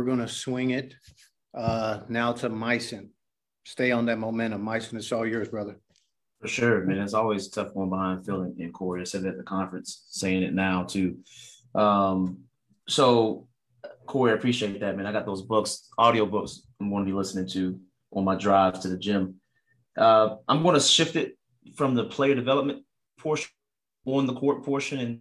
We're going to swing it uh, now to Myson. Stay on that momentum. Myson, it's all yours, brother. For sure, man. It's always tough one behind Phil and Corey. I said at the conference, saying it now too. Um, so, Corey, I appreciate that, man. I got those books, audio books I'm going to be listening to on my drives to the gym. Uh, I'm going to shift it from the player development portion on the court portion and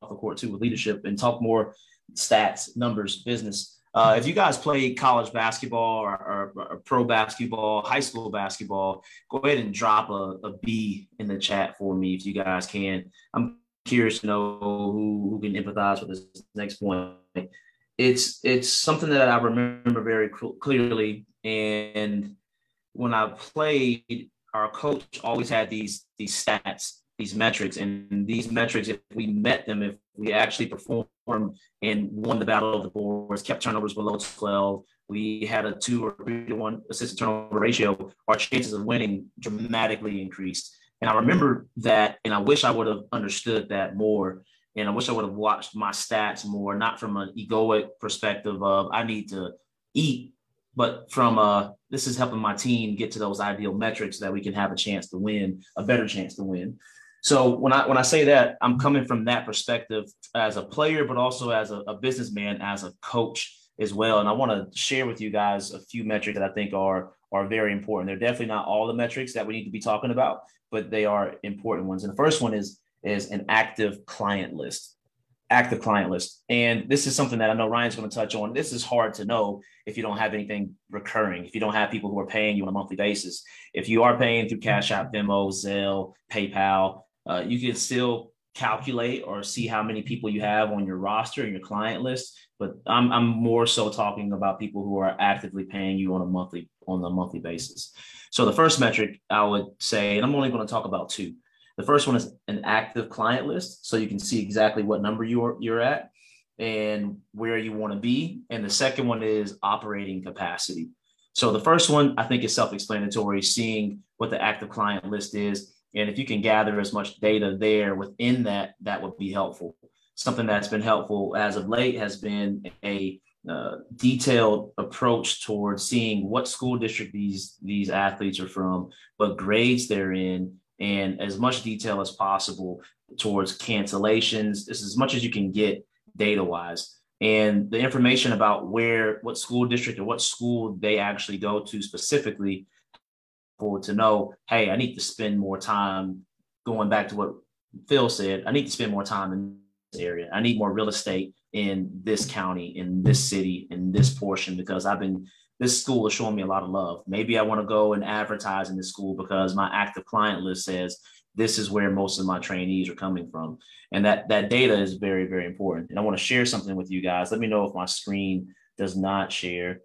off the court too with leadership and talk more stats, numbers, business. Uh, if you guys play college basketball or, or, or, pro basketball, high school basketball, go ahead and drop a, a B in the chat for me if you guys can. I'm curious to know who, who can empathize with this next point. It's it's something that I remember very clearly, and when I played, our coach always had these these stats these metrics. And these metrics, if we met them, if we actually performed and won the battle of the boards, kept turnovers below 12, we had a two or three to one assisted turnover ratio, our chances of winning dramatically increased. And I remember that, and I wish I would have understood that more. And I wish I would have watched my stats more, not from an egoic perspective of I need to eat, but from uh, this is helping my team get to those ideal metrics that we can have a chance to win, a better chance to win. So when I when I say that, I'm coming from that perspective as a player, but also as a, a businessman, as a coach as well. And I want to share with you guys a few metrics that I think are are very important. They're definitely not all the metrics that we need to be talking about, but they are important ones. And the first one is is an active client list active client list. And this is something that I know Ryan's going to touch on. This is hard to know if you don't have anything recurring, if you don't have people who are paying you on a monthly basis. If you are paying through Cash App, Venmo, Zelle, PayPal, uh, you can still calculate or see how many people you have on your roster and your client list. But I'm, I'm more so talking about people who are actively paying you on a monthly on a monthly basis. So the first metric I would say, and I'm only going to talk about two. The first one is an active client list, so you can see exactly what number you're you're at and where you want to be. And the second one is operating capacity. So the first one I think is self-explanatory, seeing what the active client list is and if you can gather as much data there within that, that would be helpful. Something that's been helpful as of late has been a uh, detailed approach towards seeing what school district these these athletes are from, what grades they're in, and as much detail as possible towards cancellations. This as much as you can get data wise, and the information about where what school district or what school they actually go to specifically to know, hey, I need to spend more time going back to what Phil said. I need to spend more time in this area. I need more real estate in this county, in this city, in this portion, because I've been this school is showing me a lot of love. Maybe I want to go and advertise in this school because my active client list says this is where most of my trainees are coming from. And that that data is very, very important. And I want to share something with you guys. Let me know if my screen does not share.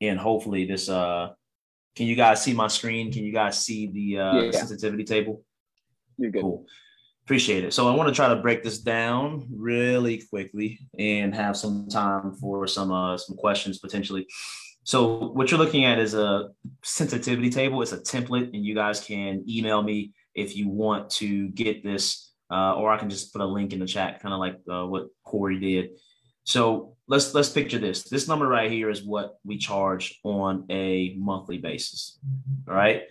And hopefully this uh can you guys see my screen? Can you guys see the uh, yeah. sensitivity table? You're good. Cool. Appreciate it. So I want to try to break this down really quickly and have some time for some uh, some questions potentially. So what you're looking at is a sensitivity table. It's a template, and you guys can email me if you want to get this, uh, or I can just put a link in the chat, kind of like uh, what Corey did. So let's let's picture this. This number right here is what we charge on a monthly basis. All right.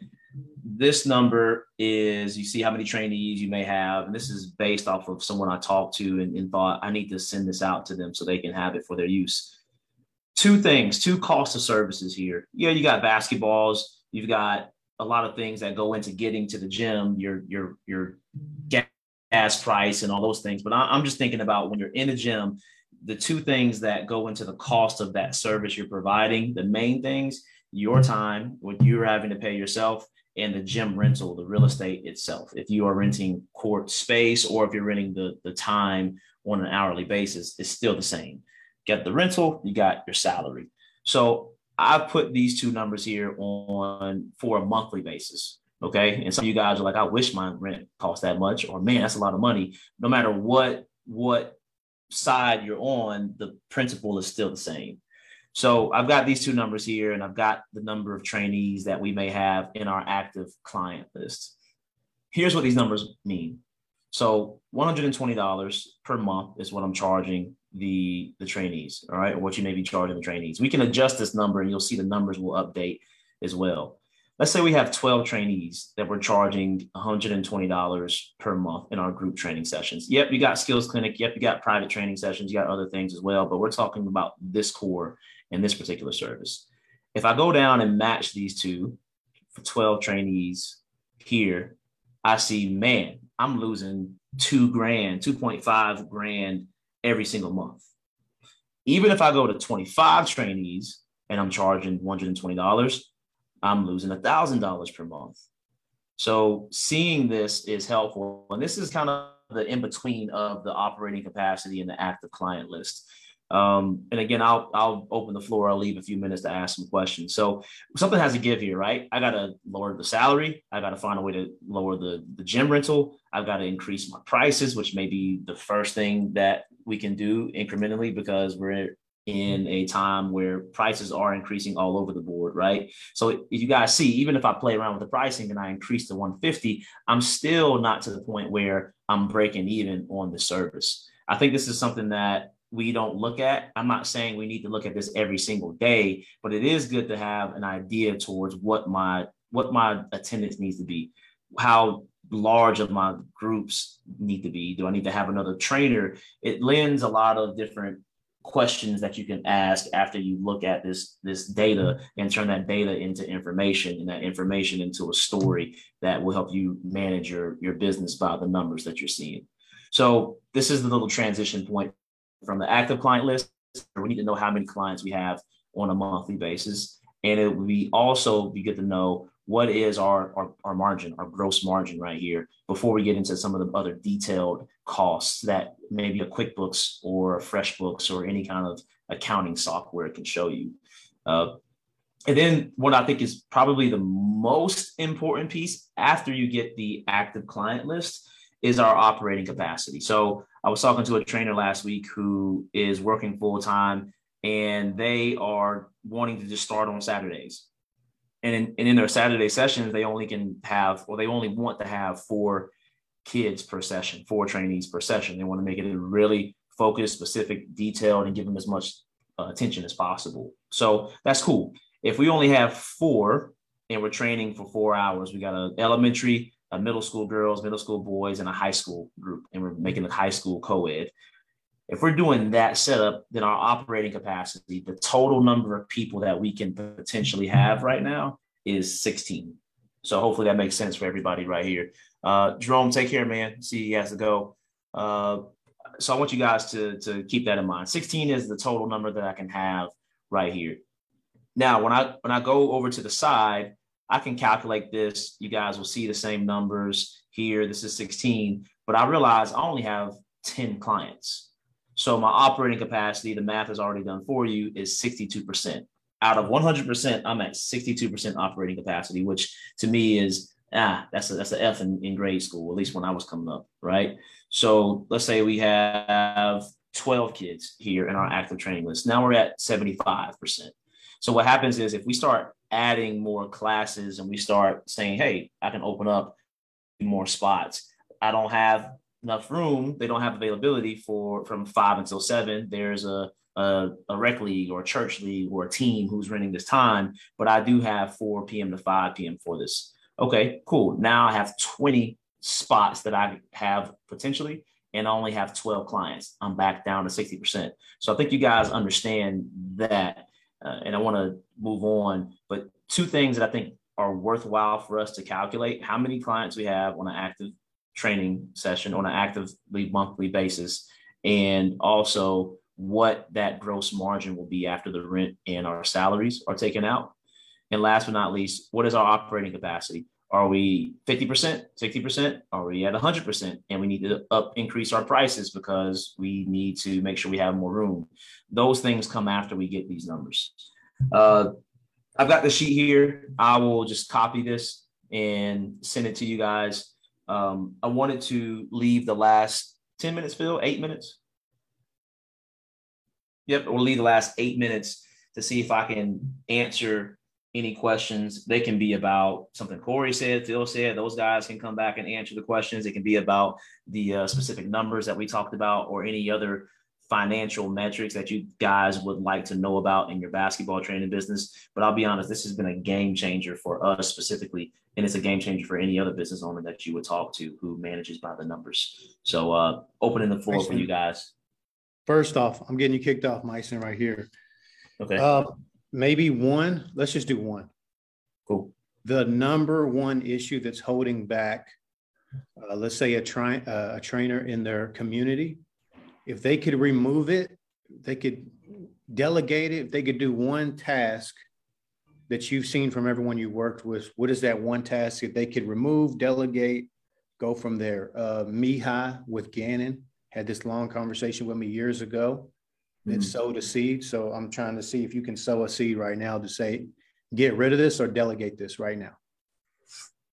This number is you see how many trainees you may have, and this is based off of someone I talked to and, and thought I need to send this out to them so they can have it for their use. Two things, two cost of services here. Yeah, you got basketballs, you've got a lot of things that go into getting to the gym, your your your gas price and all those things. But I'm just thinking about when you're in the gym the two things that go into the cost of that service you're providing, the main things, your mm-hmm. time, what you're having to pay yourself, and the gym rental, the real estate itself. If you are renting court space or if you're renting the, the time on an hourly basis, it's still the same. got the rental, you got your salary. So I put these two numbers here on for a monthly basis. Okay. And some of you guys are like, I wish my rent cost that much, or man, that's a lot of money. No matter what, what side you're on, the principle is still the same. So I've got these two numbers here, and I've got the number of trainees that we may have in our active client list. Here's what these numbers mean. So $120 per month is what I'm charging the, the trainees, all right, or what you may be charging the trainees. We can adjust this number and you'll see the numbers will update as well. Let's say we have 12 trainees that we're charging $120 per month in our group training sessions. Yep, you got skills clinic. Yep, you got private training sessions. You got other things as well, but we're talking about this core and this particular service. If I go down and match these two for 12 trainees here, I see, man, I'm losing two grand, 2.5 grand every single month. Even if I go to 25 trainees and I'm charging $120, I'm losing $1,000 per month. So seeing this is helpful. And this is kind of the in between of the operating capacity and the active client list. Um, and again, I'll I'll open the floor. I'll leave a few minutes to ask some questions. So something has to give here, right? I got to lower the salary. I got to find a way to lower the the gym rental. I've got to increase my prices, which may be the first thing that we can do incrementally because we're in a time where prices are increasing all over the board, right? So if you guys see, even if I play around with the pricing and I increase to 150, I'm still not to the point where I'm breaking even on the service. I think this is something that we don't look at. I'm not saying we need to look at this every single day, but it is good to have an idea towards what my what my attendance needs to be, how large of my groups need to be. Do I need to have another trainer? It lends a lot of different questions that you can ask after you look at this this data mm-hmm. and turn that data into information and that information into a story that will help you manage your your business by the numbers that you're seeing so this is the little transition point from the active client list. We need to know how many clients we have on a monthly basis. And it would be also be good to know what is our, our, our margin, our gross margin right here, before we get into some of the other detailed costs that maybe a QuickBooks or a FreshBooks or any kind of accounting software can show you. Uh, and then what I think is probably the most important piece after you get the active client list is our operating capacity. So I was talking to a trainer last week who is working full time and they are wanting to just start on Saturdays. And in, and in their Saturday sessions, they only can have, or they only want to have four kids per session, four trainees per session. They want to make it really focused, specific, detailed, and give them as much uh, attention as possible. So that's cool. If we only have four and we're training for four hours, we got an elementary, a middle school girls, middle school boys, and a high school group, and we're making a high school co-ed. If we're doing that setup, then our operating capacity, the total number of people that we can potentially have right now is 16. So hopefully that makes sense for everybody right here. Uh, Jerome, take care, man. See, he has to go. Uh, so I want you guys to, to keep that in mind. 16 is the total number that I can have right here. Now, when I when I go over to the side, I can calculate this. You guys will see the same numbers here. This is 16, but I realize I only have 10 clients. So my operating capacity, the math is already done for you, is 62%. Out of 100%, I'm at 62% operating capacity, which to me is ah, that's a, that's an F in, in grade school, at least when I was coming up, right? So let's say we have 12 kids here in our active training list. Now we're at 75%. So what happens is if we start adding more classes and we start saying, hey, I can open up more spots. I don't have enough room. They don't have availability for from five until seven. There's a, a, a rec league or a church league or a team who's renting this time, but I do have 4 p.m. to 5 p.m. for this. Okay, cool. Now I have 20 spots that I have potentially, and I only have 12 clients. I'm back down to 60%. So I think you guys understand that uh, and I want to move on. But two things that I think are worthwhile for us to calculate how many clients we have on an active training session on an actively monthly basis, and also what that gross margin will be after the rent and our salaries are taken out. And last but not least, what is our operating capacity? Are we 50%, 60%? Are we at 100%? And we need to up increase our prices because we need to make sure we have more room. Those things come after we get these numbers. Uh, I've got the sheet here. I will just copy this and send it to you guys. Um, I wanted to leave the last 10 minutes, Phil, eight minutes. Yep, we'll leave the last eight minutes to see if I can answer any questions. They can be about something Corey said, Phil said. Those guys can come back and answer the questions. It can be about the uh, specific numbers that we talked about or any other financial metrics that you guys would like to know about in your basketball training business. But I'll be honest, this has been a game changer for us specifically. And it's a game changer for any other business owner that you would talk to who manages by the numbers. So uh, opening the floor for you guys. First off, I'm getting you kicked off, Myson, right here. Okay. Uh, maybe one. Let's just do one. Cool. The number one issue that's holding back, uh, let's say a, tri- uh, a trainer in their community, if they could remove it, they could delegate it. If they could do one task that you've seen from everyone you worked with, what is that one task that they could remove, delegate, go from there? Uh, Miha with Gannon had this long conversation with me years ago that mm-hmm. sowed a seed. So I'm trying to see if you can sow a seed right now to say, get rid of this or delegate this right now.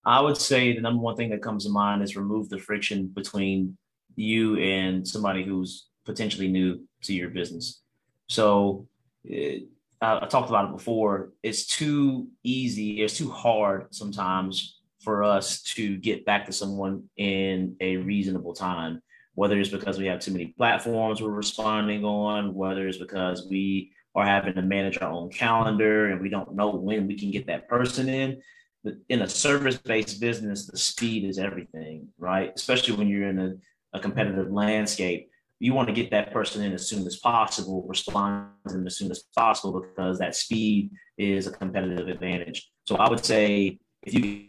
I would say the number one thing that comes to mind is remove the friction between you and somebody who's potentially new to your business. So it, I, I talked about it before. It's too easy. It's too hard sometimes for us to get back to someone in a reasonable time whether it's because we have too many platforms we're responding on, whether it's because we are having to manage our own calendar and we don't know when we can get that person in. But In a service based business, the speed is everything, right? Especially when you're in a, a competitive landscape. You want to get that person in as soon as possible, respond to them as soon as possible because that speed is a competitive advantage. So I would say if you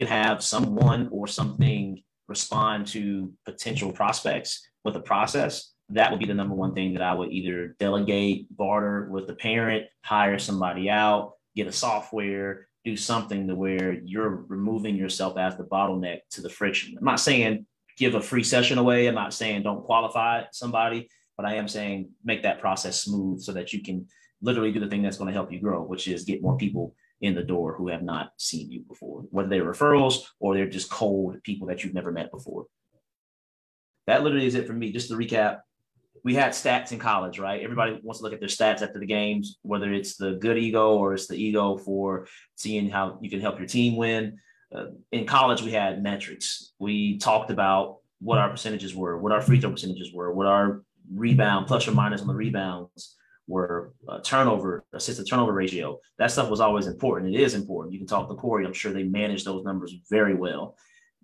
can have someone or something respond to potential prospects with a process, that would be the number one thing that I would either delegate, barter with the parent, hire somebody out, get a software, do something to where you're removing yourself as the bottleneck to the friction. I'm not saying give a free session away. I'm not saying don't qualify somebody, but I am saying make that process smooth so that you can literally do the thing that's going to help you grow, which is get more people in the door who have not seen you before, whether they're referrals or they're just cold people that you've never met before. That literally is it for me. Just to recap, we had stats in college, right? Everybody wants to look at their stats after the games, whether it's the good ego or it's the ego for seeing how you can help your team win. Uh, in college, we had metrics. We talked about what our percentages were, what our free throw percentages were, what our rebound plus or minus on the rebounds were uh, turnover, assist to turnover ratio. That stuff was always important. It is important. You can talk to Corey. I'm sure they manage those numbers very well.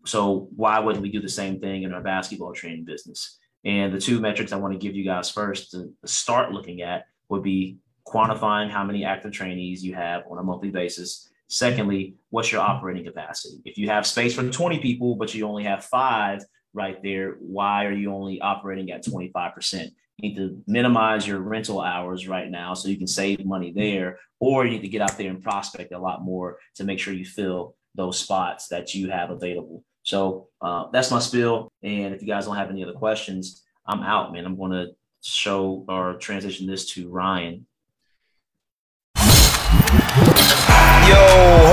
So why wouldn't we do the same thing in our basketball training business? And the two metrics I want to give you guys first to start looking at would be quantifying how many active trainees you have on a monthly basis. Secondly, what's your operating capacity? If you have space for 20 people, but you only have five right there, why are you only operating at 25%? Need to minimize your rental hours right now so you can save money there, or you need to get out there and prospect a lot more to make sure you fill those spots that you have available. So uh, that's my spill. And if you guys don't have any other questions, I'm out, man. I'm going to show or transition this to Ryan